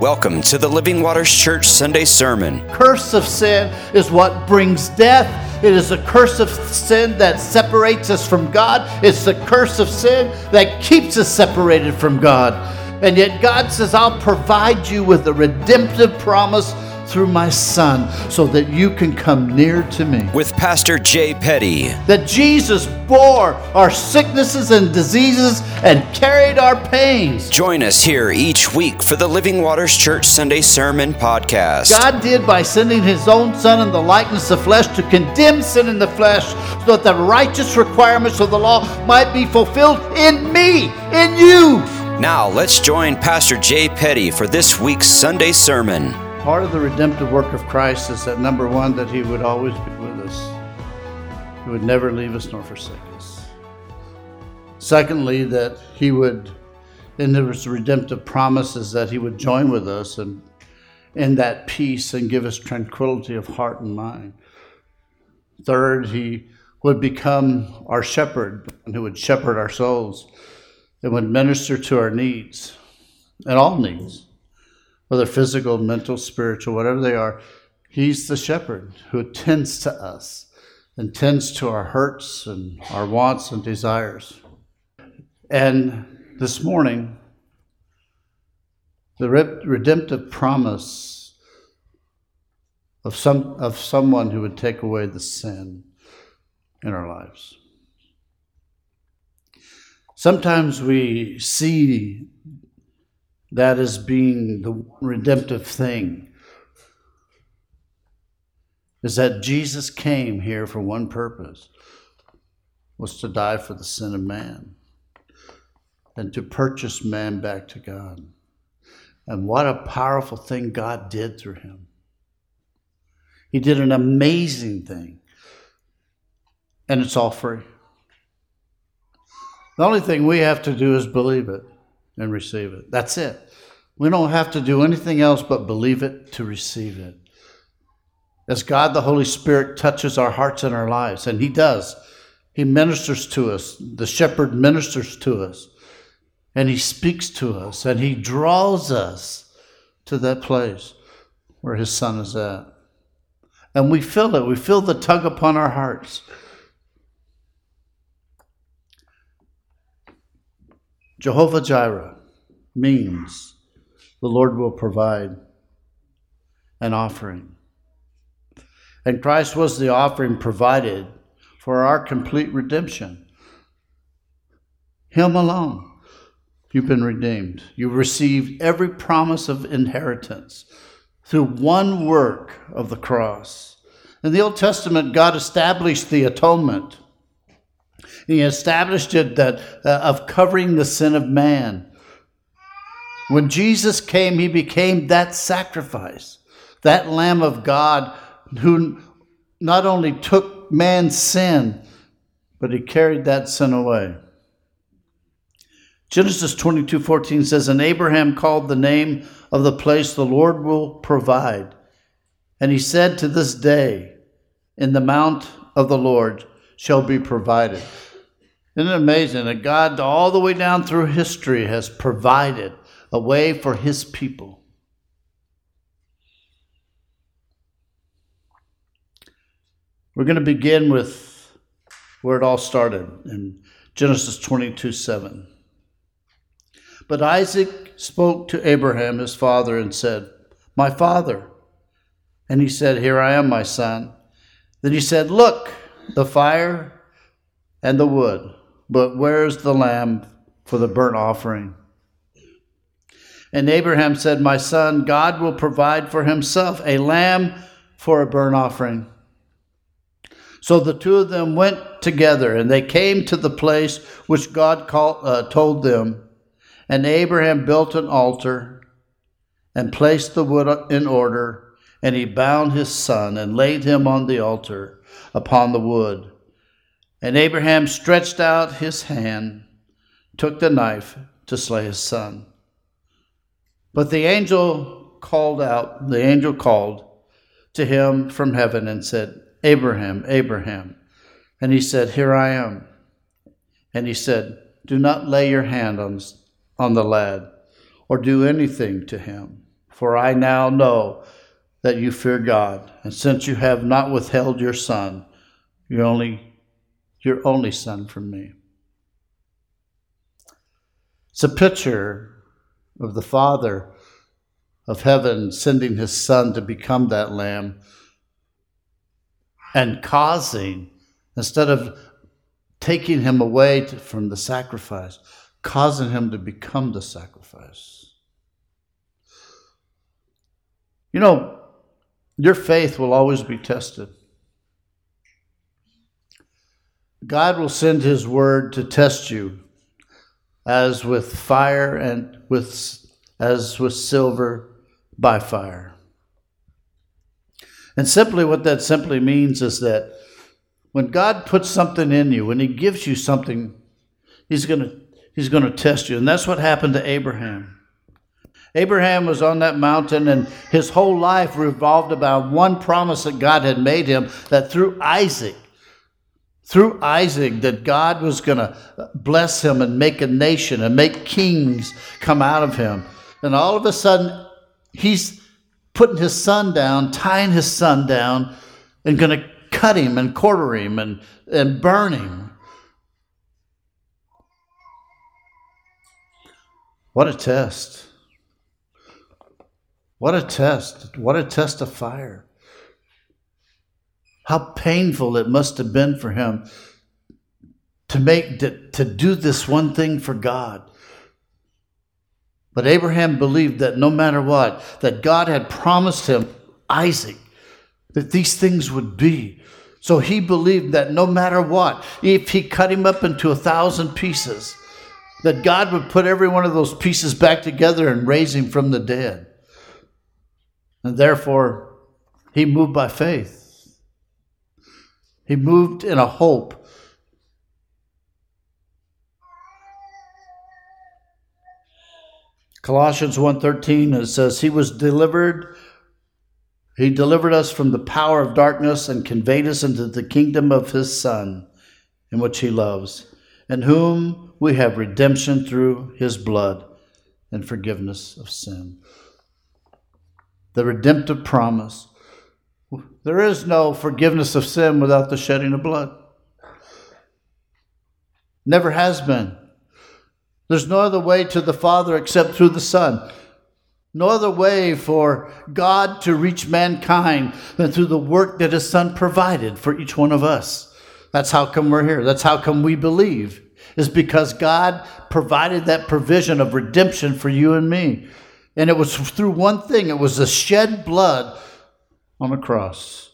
Welcome to the Living Waters Church Sunday Sermon. Curse of sin is what brings death. It is a curse of sin that separates us from God. It's the curse of sin that keeps us separated from God. And yet God says, I'll provide you with a redemptive promise through my Son so that you can come near to me. With Pastor Jay Petty. That Jesus bore our sicknesses and diseases and carried our pains. Join us here each week for the Living Waters Church Sunday Sermon podcast. God did by sending his own Son in the likeness of flesh to condemn sin in the flesh so that the righteous requirements of the law might be fulfilled in me, in you. Now let's join Pastor Jay Petty for this week's Sunday sermon. Part of the redemptive work of Christ is that number one, that He would always be with us. He would never leave us nor forsake us. Secondly, that He would, in His redemptive promises, that He would join with us and in that peace and give us tranquility of heart and mind. Third, He would become our shepherd and who would shepherd our souls and would minister to our needs and all needs whether physical, mental, spiritual, whatever they are, He's the shepherd who attends to us and tends to our hurts and our wants and desires. And this morning, the redemptive promise of, some, of someone who would take away the sin in our lives. Sometimes we see that as being the redemptive thing is that Jesus came here for one purpose was to die for the sin of man and to purchase man back to God. And what a powerful thing God did through him. He did an amazing thing. And it's all free. The only thing we have to do is believe it and receive it. That's it. We don't have to do anything else but believe it to receive it. As God the Holy Spirit touches our hearts and our lives, and He does, He ministers to us. The shepherd ministers to us, and He speaks to us, and He draws us to that place where His Son is at. And we feel it, we feel the tug upon our hearts. Jehovah Jireh means the Lord will provide an offering. And Christ was the offering provided for our complete redemption. Him alone. You've been redeemed. You've received every promise of inheritance through one work of the cross. In the Old Testament, God established the atonement. He established it that uh, of covering the sin of man. When Jesus came, he became that sacrifice, that Lamb of God who not only took man's sin, but he carried that sin away. Genesis 22 14 says, And Abraham called the name of the place the Lord will provide. And he said to this day, In the mount of the Lord shall be provided. Isn't it amazing that God, all the way down through history, has provided a way for his people? We're going to begin with where it all started in Genesis 22 7. But Isaac spoke to Abraham, his father, and said, My father. And he said, Here I am, my son. Then he said, Look, the fire and the wood but where's the lamb for the burnt offering? And Abraham said, My son, God will provide for himself a lamb for a burnt offering. So the two of them went together, and they came to the place which God called, uh, told them. And Abraham built an altar and placed the wood in order, and he bound his son and laid him on the altar upon the wood. And Abraham stretched out his hand, took the knife to slay his son. But the angel called out, the angel called to him from heaven and said, Abraham, Abraham. And he said, Here I am. And he said, Do not lay your hand on, on the lad or do anything to him, for I now know that you fear God, and since you have not withheld your son, your only, your only son from me. It's a picture of the Father of heaven sending his son to become that lamb and causing, instead of taking him away to, from the sacrifice, causing him to become the sacrifice. You know, your faith will always be tested. God will send his word to test you as with fire and with as with silver by fire. And simply what that simply means is that when God puts something in you, when he gives you something, he's going to he's going to test you. And that's what happened to Abraham. Abraham was on that mountain, and his whole life revolved about one promise that God had made him that through Isaac, through Isaac, that God was going to bless him and make a nation and make kings come out of him. And all of a sudden, he's putting his son down, tying his son down, and going to cut him and quarter him and, and burn him. What a test. What a test. What a test of fire. How painful it must have been for him to make to, to do this one thing for God. But Abraham believed that no matter what, that God had promised him Isaac, that these things would be. So he believed that no matter what, if he cut him up into a thousand pieces, that God would put every one of those pieces back together and raise him from the dead. And therefore, he moved by faith. He moved in a hope. Colossians 1:13 it says he was delivered he delivered us from the power of darkness and conveyed us into the kingdom of his son in which he loves in whom we have redemption through his blood and forgiveness of sin the redemptive promise. There is no forgiveness of sin without the shedding of blood. Never has been. There's no other way to the Father except through the Son. No other way for God to reach mankind than through the work that His Son provided for each one of us. That's how come we're here. That's how come we believe, is because God provided that provision of redemption for you and me. And it was through one thing it was the shed blood on the cross,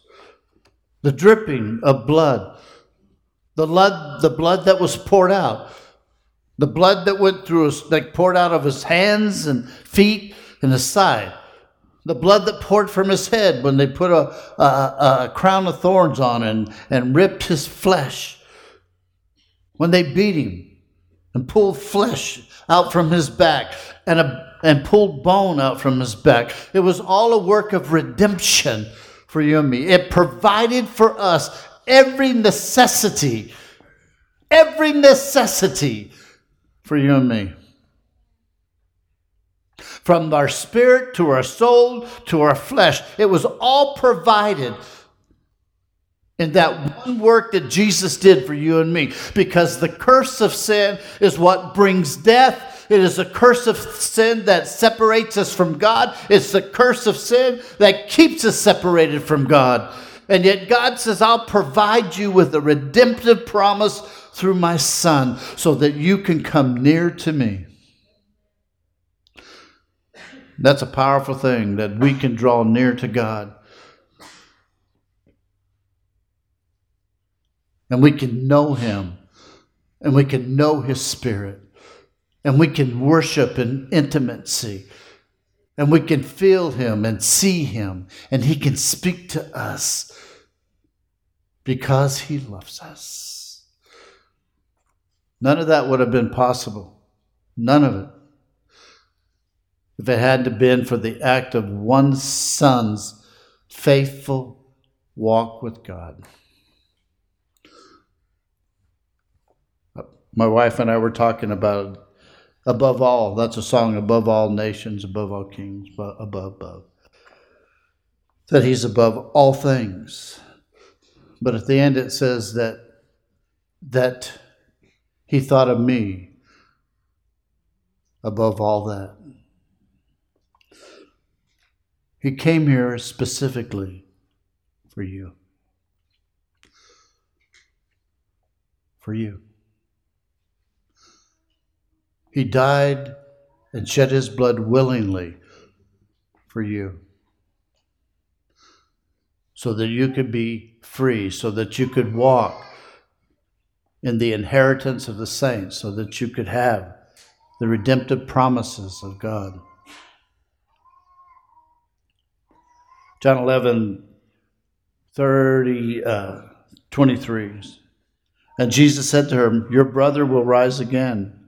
the dripping of blood, the blood, the blood that was poured out, the blood that went through his, that poured out of his hands and feet and his side, the blood that poured from his head when they put a, a, a crown of thorns on and, and ripped his flesh, when they beat him and pulled flesh out from his back and a and pulled bone out from his back. It was all a work of redemption for you and me. It provided for us every necessity, every necessity for you and me. From our spirit to our soul to our flesh, it was all provided in that one work that Jesus did for you and me. Because the curse of sin is what brings death it is the curse of sin that separates us from God. It's the curse of sin that keeps us separated from God. And yet God says, I'll provide you with a redemptive promise through my Son so that you can come near to me. That's a powerful thing that we can draw near to God. And we can know Him. And we can know His Spirit and we can worship in intimacy. And we can feel him and see him. And he can speak to us because he loves us. None of that would have been possible. None of it. If it hadn't been for the act of one son's faithful walk with god. My wife and i were talking about above all. That's a song above all nations, above all kings, above, above. That he's above all things. But at the end it says that that he thought of me above all that. He came here specifically for you. For you. He died and shed his blood willingly for you. So that you could be free, so that you could walk in the inheritance of the saints, so that you could have the redemptive promises of God. John 11, 30, uh, 23. And Jesus said to her, Your brother will rise again.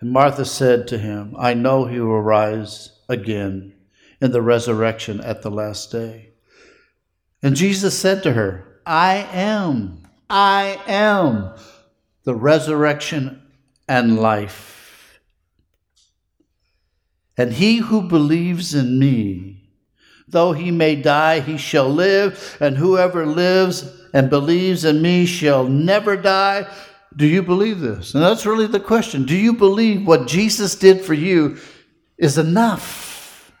And Martha said to him, I know he will rise again in the resurrection at the last day. And Jesus said to her, I am, I am the resurrection and life. And he who believes in me, Though he may die, he shall live, and whoever lives and believes in me shall never die. Do you believe this? And that's really the question. Do you believe what Jesus did for you is enough?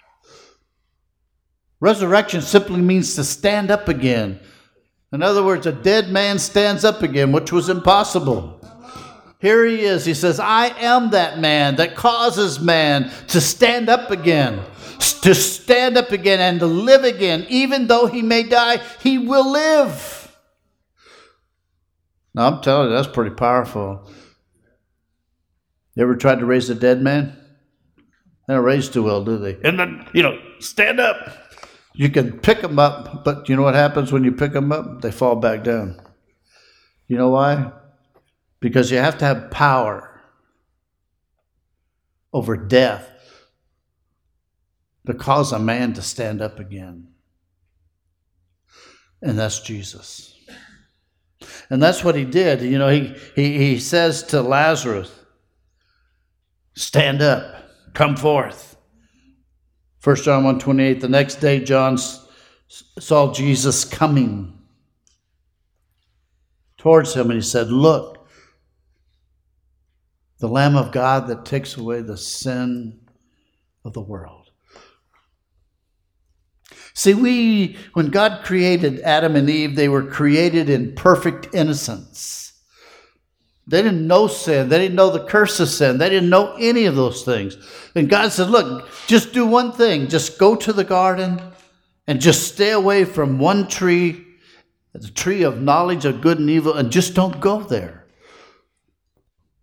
Resurrection simply means to stand up again. In other words, a dead man stands up again, which was impossible. Here he is. He says, I am that man that causes man to stand up again to stand up again and to live again. Even though he may die, he will live. Now, I'm telling you, that's pretty powerful. You ever tried to raise a dead man? They don't raise too well, do they? And then, you know, stand up. You can pick them up, but you know what happens when you pick them up? They fall back down. You know why? Because you have to have power over death to cause a man to stand up again. And that's Jesus. And that's what he did. You know, he, he, he says to Lazarus, Stand up, come forth. 1 John 1 28, the next day, John saw Jesus coming towards him and he said, Look, the Lamb of God that takes away the sin of the world. See, we, when God created Adam and Eve, they were created in perfect innocence. They didn't know sin. They didn't know the curse of sin. They didn't know any of those things. And God said, Look, just do one thing. Just go to the garden and just stay away from one tree, the tree of knowledge of good and evil, and just don't go there.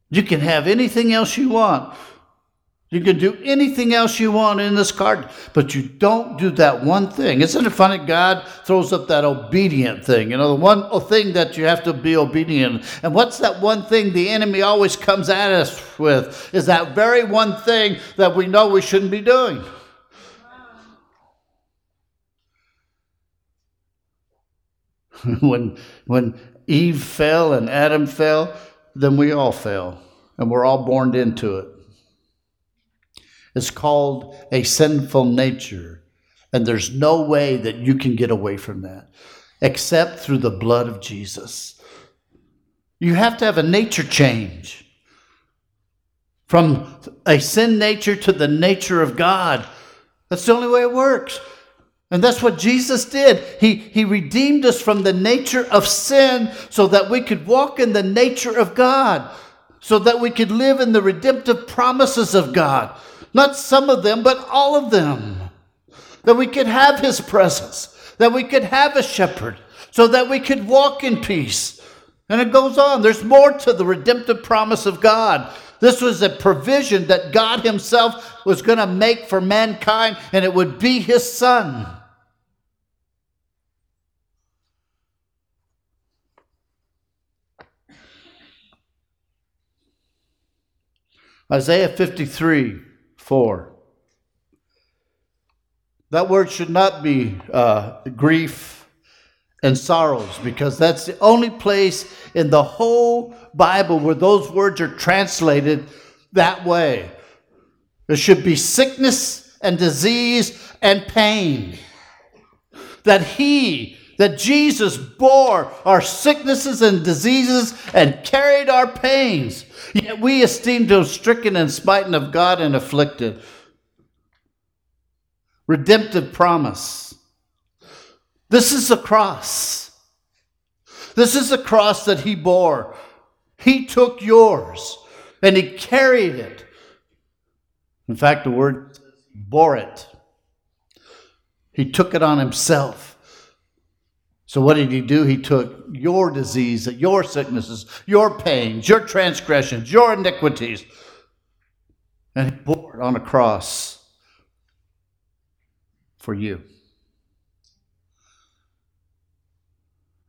You can have anything else you want. You can do anything else you want in this garden, but you don't do that one thing. Isn't it funny? God throws up that obedient thing. You know, the one thing that you have to be obedient. And what's that one thing the enemy always comes at us with? Is that very one thing that we know we shouldn't be doing. when when Eve fell and Adam fell, then we all fell, and we're all born into it. It's called a sinful nature. And there's no way that you can get away from that except through the blood of Jesus. You have to have a nature change from a sin nature to the nature of God. That's the only way it works. And that's what Jesus did. He, he redeemed us from the nature of sin so that we could walk in the nature of God, so that we could live in the redemptive promises of God. Not some of them, but all of them. That we could have his presence, that we could have a shepherd, so that we could walk in peace. And it goes on. There's more to the redemptive promise of God. This was a provision that God Himself was going to make for mankind, and it would be His Son. Isaiah 53 4. That word should not be uh, grief and sorrows because that's the only place in the whole Bible where those words are translated that way. It should be sickness and disease and pain. That He, that Jesus bore our sicknesses and diseases and carried our pains. Yet we esteemed him stricken and smitten of God and afflicted. Redemptive promise. This is the cross. This is the cross that he bore. He took yours and he carried it. In fact, the word bore it. He took it on himself. So, what did he do? He took your disease, your sicknesses, your pains, your transgressions, your iniquities, and he bore it on a cross for you.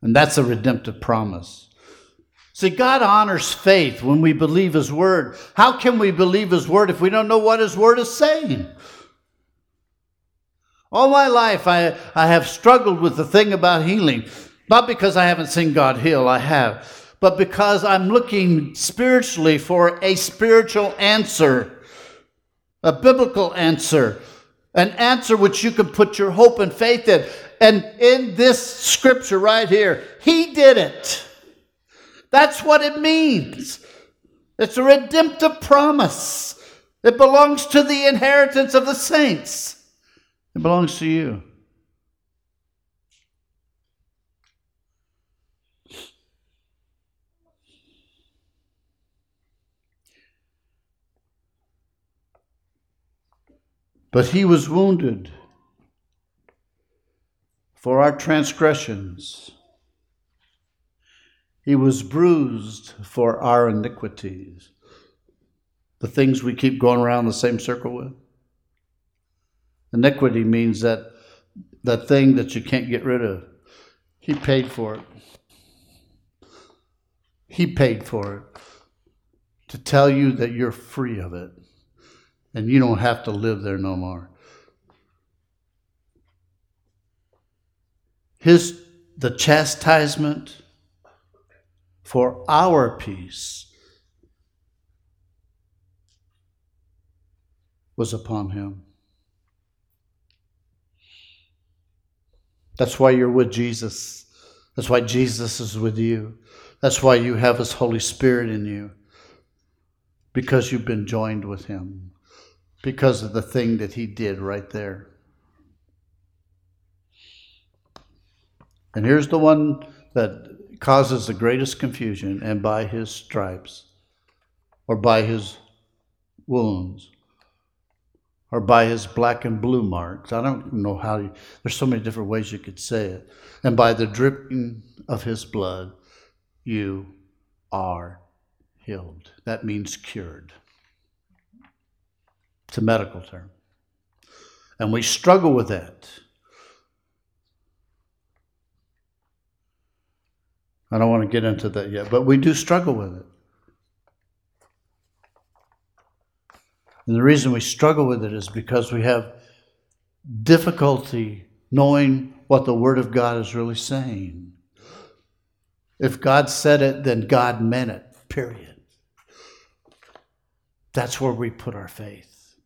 And that's a redemptive promise. See, God honors faith when we believe His Word. How can we believe His Word if we don't know what His Word is saying? All my life, I, I have struggled with the thing about healing. Not because I haven't seen God heal, I have, but because I'm looking spiritually for a spiritual answer, a biblical answer, an answer which you can put your hope and faith in. And in this scripture right here, He did it. That's what it means. It's a redemptive promise. It belongs to the inheritance of the saints. It belongs to you. But he was wounded for our transgressions. He was bruised for our iniquities. The things we keep going around the same circle with. Iniquity means that that thing that you can't get rid of. He paid for it. He paid for it to tell you that you're free of it and you don't have to live there no more. His the chastisement for our peace was upon him. That's why you're with Jesus. That's why Jesus is with you. That's why you have His Holy Spirit in you. Because you've been joined with Him. Because of the thing that He did right there. And here's the one that causes the greatest confusion, and by His stripes, or by His wounds, or by his black and blue marks. I don't know how, you, there's so many different ways you could say it. And by the dripping of his blood, you are healed. That means cured. It's a medical term. And we struggle with that. I don't want to get into that yet, but we do struggle with it. And the reason we struggle with it is because we have difficulty knowing what the Word of God is really saying. If God said it, then God meant it, period. That's where we put our faith.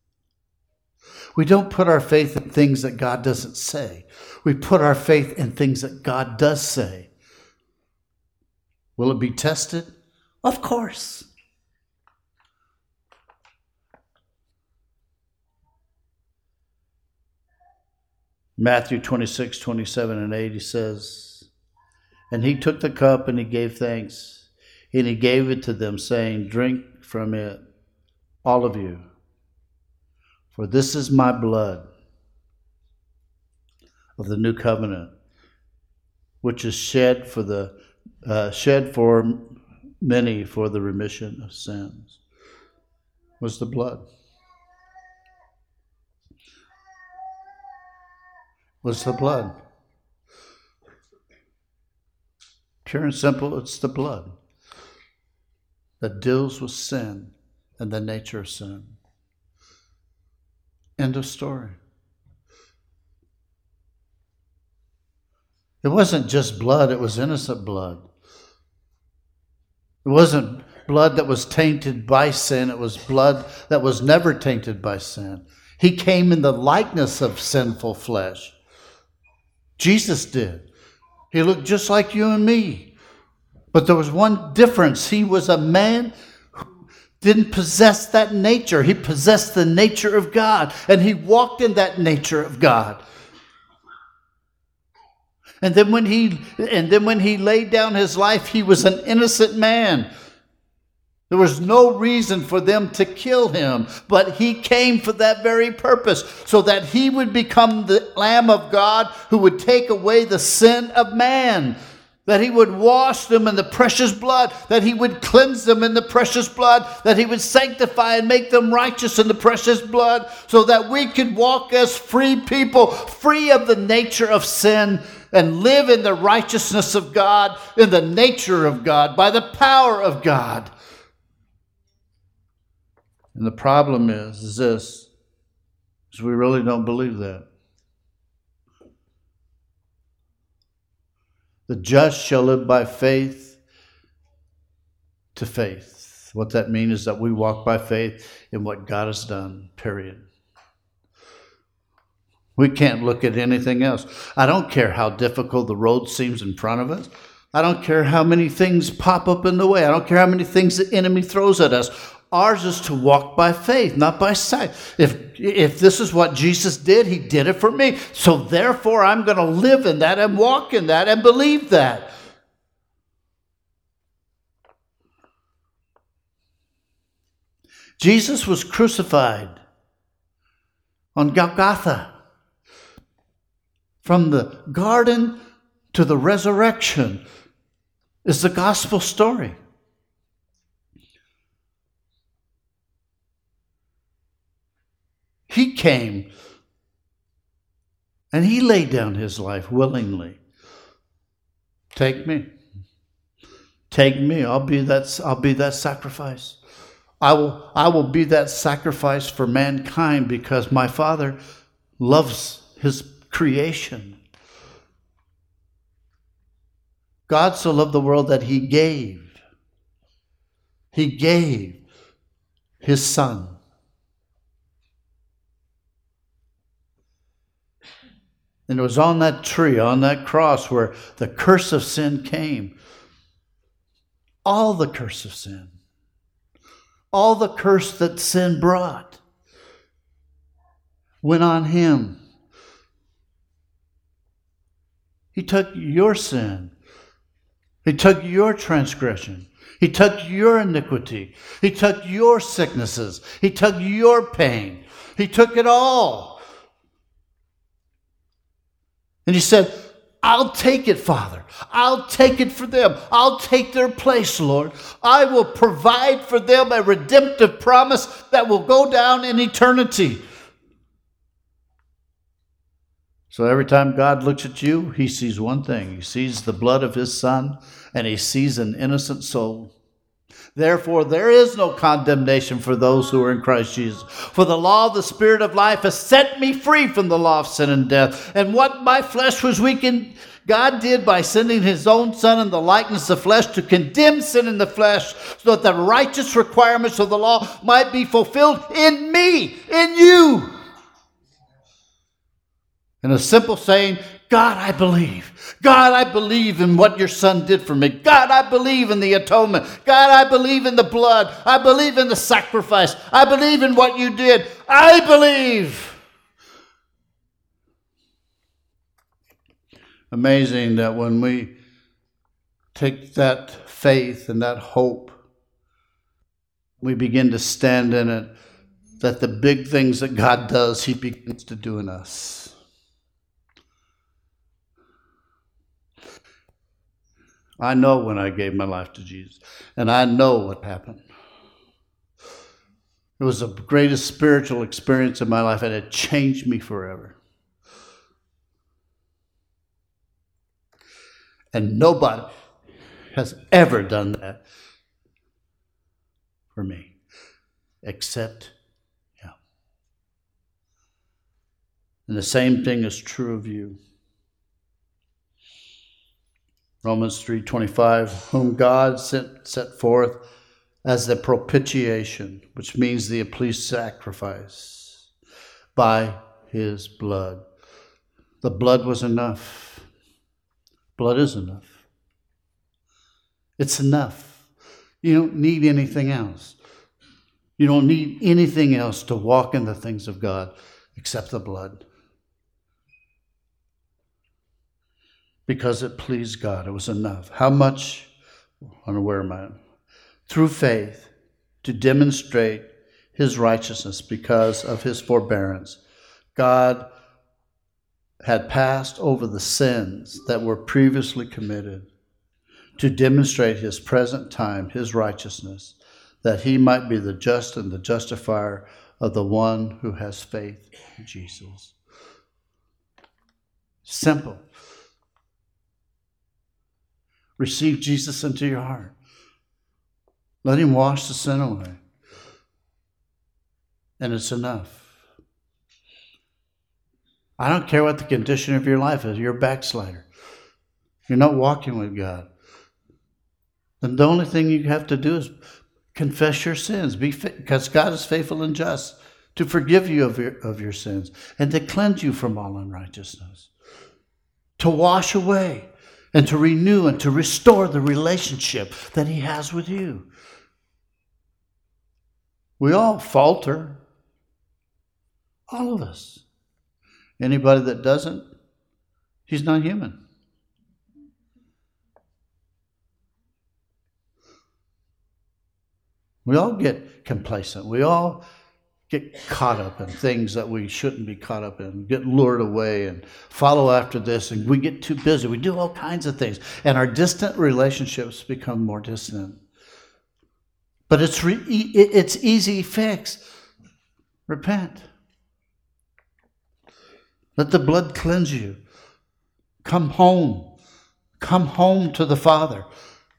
We don't put our faith in things that God doesn't say. We put our faith in things that God does say. Will it be tested? Of course. Matthew 26, 27, and 8, he says, And he took the cup and he gave thanks, and he gave it to them, saying, Drink from it, all of you, for this is my blood of the new covenant, which is shed for the uh, shed for many for the remission of sins. Was the blood. Was the blood. Pure and simple, it's the blood that deals with sin and the nature of sin. End of story. It wasn't just blood, it was innocent blood. It wasn't blood that was tainted by sin, it was blood that was never tainted by sin. He came in the likeness of sinful flesh. Jesus did. He looked just like you and me. But there was one difference. He was a man who didn't possess that nature. He possessed the nature of God, and he walked in that nature of God. And then when he and then when he laid down his life, he was an innocent man. There was no reason for them to kill him, but he came for that very purpose, so that he would become the Lamb of God who would take away the sin of man, that he would wash them in the precious blood, that he would cleanse them in the precious blood, that he would sanctify and make them righteous in the precious blood, so that we could walk as free people, free of the nature of sin, and live in the righteousness of God, in the nature of God, by the power of God. And the problem is, is this, is we really don't believe that. The just shall live by faith to faith. What that means is that we walk by faith in what God has done, period. We can't look at anything else. I don't care how difficult the road seems in front of us. I don't care how many things pop up in the way. I don't care how many things the enemy throws at us. Ours is to walk by faith, not by sight. If, if this is what Jesus did, he did it for me. So therefore, I'm going to live in that and walk in that and believe that. Jesus was crucified on Golgotha. From the garden to the resurrection is the gospel story. He came and he laid down his life willingly. Take me. Take me. I'll be that I'll be that sacrifice. I will I will be that sacrifice for mankind because my Father loves his creation. God so loved the world that he gave. He gave his son. And it was on that tree, on that cross, where the curse of sin came. All the curse of sin. All the curse that sin brought went on him. He took your sin. He took your transgression. He took your iniquity. He took your sicknesses. He took your pain. He took it all. And he said, I'll take it, Father. I'll take it for them. I'll take their place, Lord. I will provide for them a redemptive promise that will go down in eternity. So every time God looks at you, he sees one thing He sees the blood of his son, and he sees an innocent soul. Therefore, there is no condemnation for those who are in Christ Jesus. For the law of the Spirit of life has set me free from the law of sin and death. And what my flesh was weakened, God did by sending his own Son in the likeness of flesh to condemn sin in the flesh, so that the righteous requirements of the law might be fulfilled in me, in you. In a simple saying, God, I believe. God, I believe in what your son did for me. God, I believe in the atonement. God, I believe in the blood. I believe in the sacrifice. I believe in what you did. I believe. Amazing that when we take that faith and that hope, we begin to stand in it, that the big things that God does, He begins to do in us. I know when I gave my life to Jesus, and I know what happened. It was the greatest spiritual experience of my life, and it changed me forever. And nobody has ever done that for me except Him. And the same thing is true of you. Romans 3:25, whom God sent, set forth as the propitiation, which means the pleased sacrifice, by his blood. The blood was enough. Blood is enough. It's enough. You don't need anything else. You don't need anything else to walk in the things of God except the blood. Because it pleased God. It was enough. How much? Unaware man. Through faith to demonstrate his righteousness because of his forbearance. God had passed over the sins that were previously committed to demonstrate his present time, his righteousness, that he might be the just and the justifier of the one who has faith in Jesus. Simple. Receive Jesus into your heart. Let Him wash the sin away. And it's enough. I don't care what the condition of your life is, you're a backslider. You're not walking with God. And the only thing you have to do is confess your sins, be because God is faithful and just to forgive you of your, of your sins and to cleanse you from all unrighteousness, to wash away and to renew and to restore the relationship that He has with you. We all falter, all of us. Anybody that doesn't, he's not human. We all get complacent. We all get caught up in things that we shouldn't be caught up in, get lured away and follow after this, and we get too busy. We do all kinds of things, and our distant relationships become more distant. But it's, re- it's easy fix. Repent. Let the blood cleanse you. Come home. Come home to the Father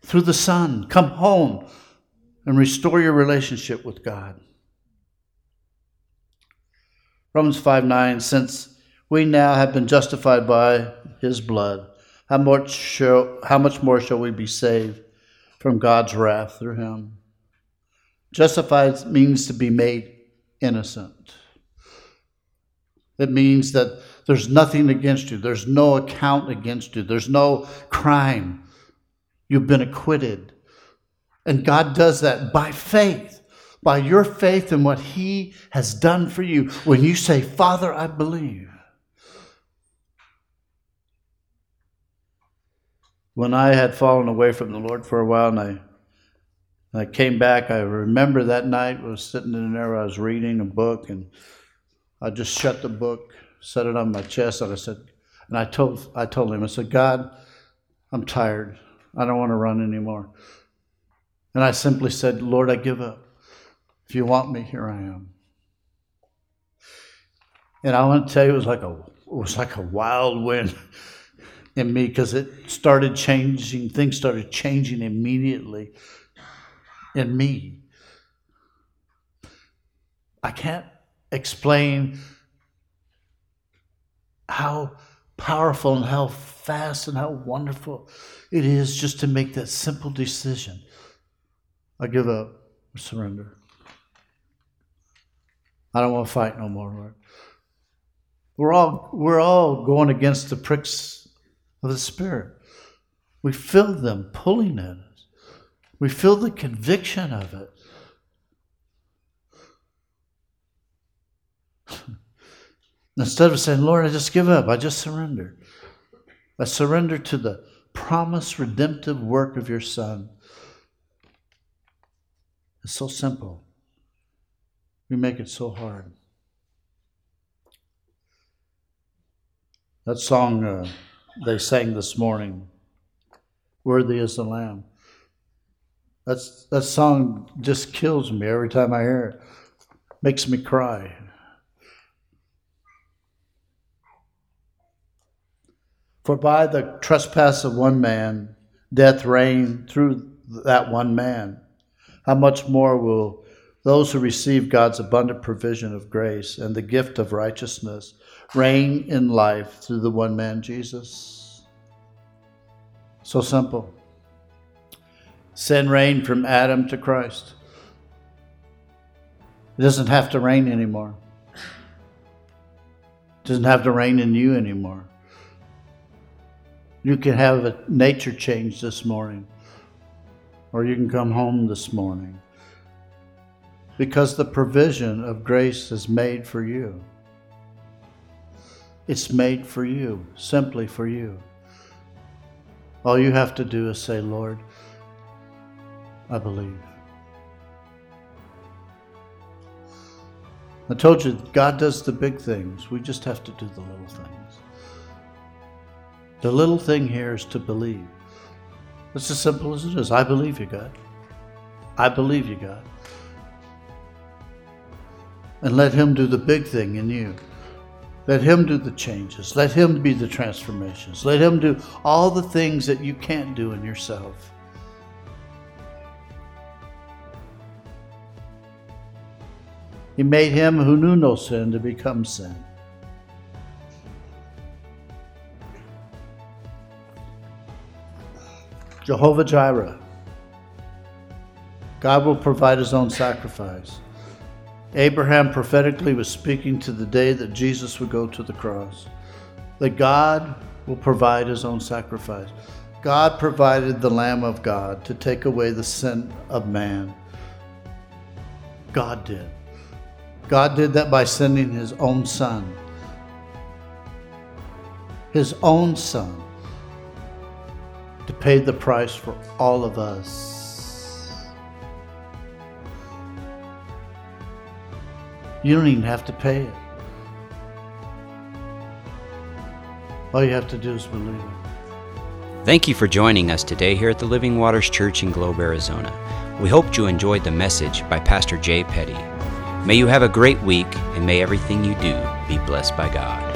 through the Son. Come home and restore your relationship with God. Romans 5 9, since we now have been justified by his blood, how much, shall, how much more shall we be saved from God's wrath through him? Justified means to be made innocent. It means that there's nothing against you, there's no account against you, there's no crime. You've been acquitted. And God does that by faith by your faith in what He has done for you when you say, Father, I believe. When I had fallen away from the Lord for a while and I, I came back, I remember that night I was sitting in there, I was reading a book, and I just shut the book, set it on my chest, and I said, and I told, I told him, I said, God, I'm tired. I don't want to run anymore. And I simply said, Lord, I give up. If you want me, here I am. And I want to tell you, it was like a it was like a wild wind in me because it started changing. Things started changing immediately in me. I can't explain how powerful and how fast and how wonderful it is just to make that simple decision. I give up, surrender. I don't want to fight no more, Lord. We're all, we're all going against the pricks of the Spirit. We feel them pulling at us. We feel the conviction of it. Instead of saying, Lord, I just give up, I just surrender. I surrender to the promised redemptive work of your Son. It's so simple. We make it so hard. That song uh, they sang this morning, Worthy is the Lamb. That's, that song just kills me every time I hear it. Makes me cry. For by the trespass of one man, death reigned through that one man. How much more will those who receive God's abundant provision of grace and the gift of righteousness reign in life through the one man Jesus. So simple. Sin reigned from Adam to Christ. It doesn't have to reign anymore. It doesn't have to reign in you anymore. You can have a nature change this morning, or you can come home this morning because the provision of grace is made for you. It's made for you, simply for you. All you have to do is say, Lord, I believe. I told you, God does the big things. We just have to do the little things. The little thing here is to believe. It's as simple as it is. I believe you, God. I believe you, God. And let Him do the big thing in you. Let Him do the changes. Let Him be the transformations. Let Him do all the things that you can't do in yourself. He made him who knew no sin to become sin. Jehovah Jireh. God will provide his own sacrifice. Abraham prophetically was speaking to the day that Jesus would go to the cross. That God will provide his own sacrifice. God provided the Lamb of God to take away the sin of man. God did. God did that by sending his own son. His own son to pay the price for all of us. You don't even have to pay it. All you have to do is believe it. Thank you for joining us today here at the Living Waters Church in Globe, Arizona. We hope you enjoyed the message by Pastor Jay Petty. May you have a great week, and may everything you do be blessed by God.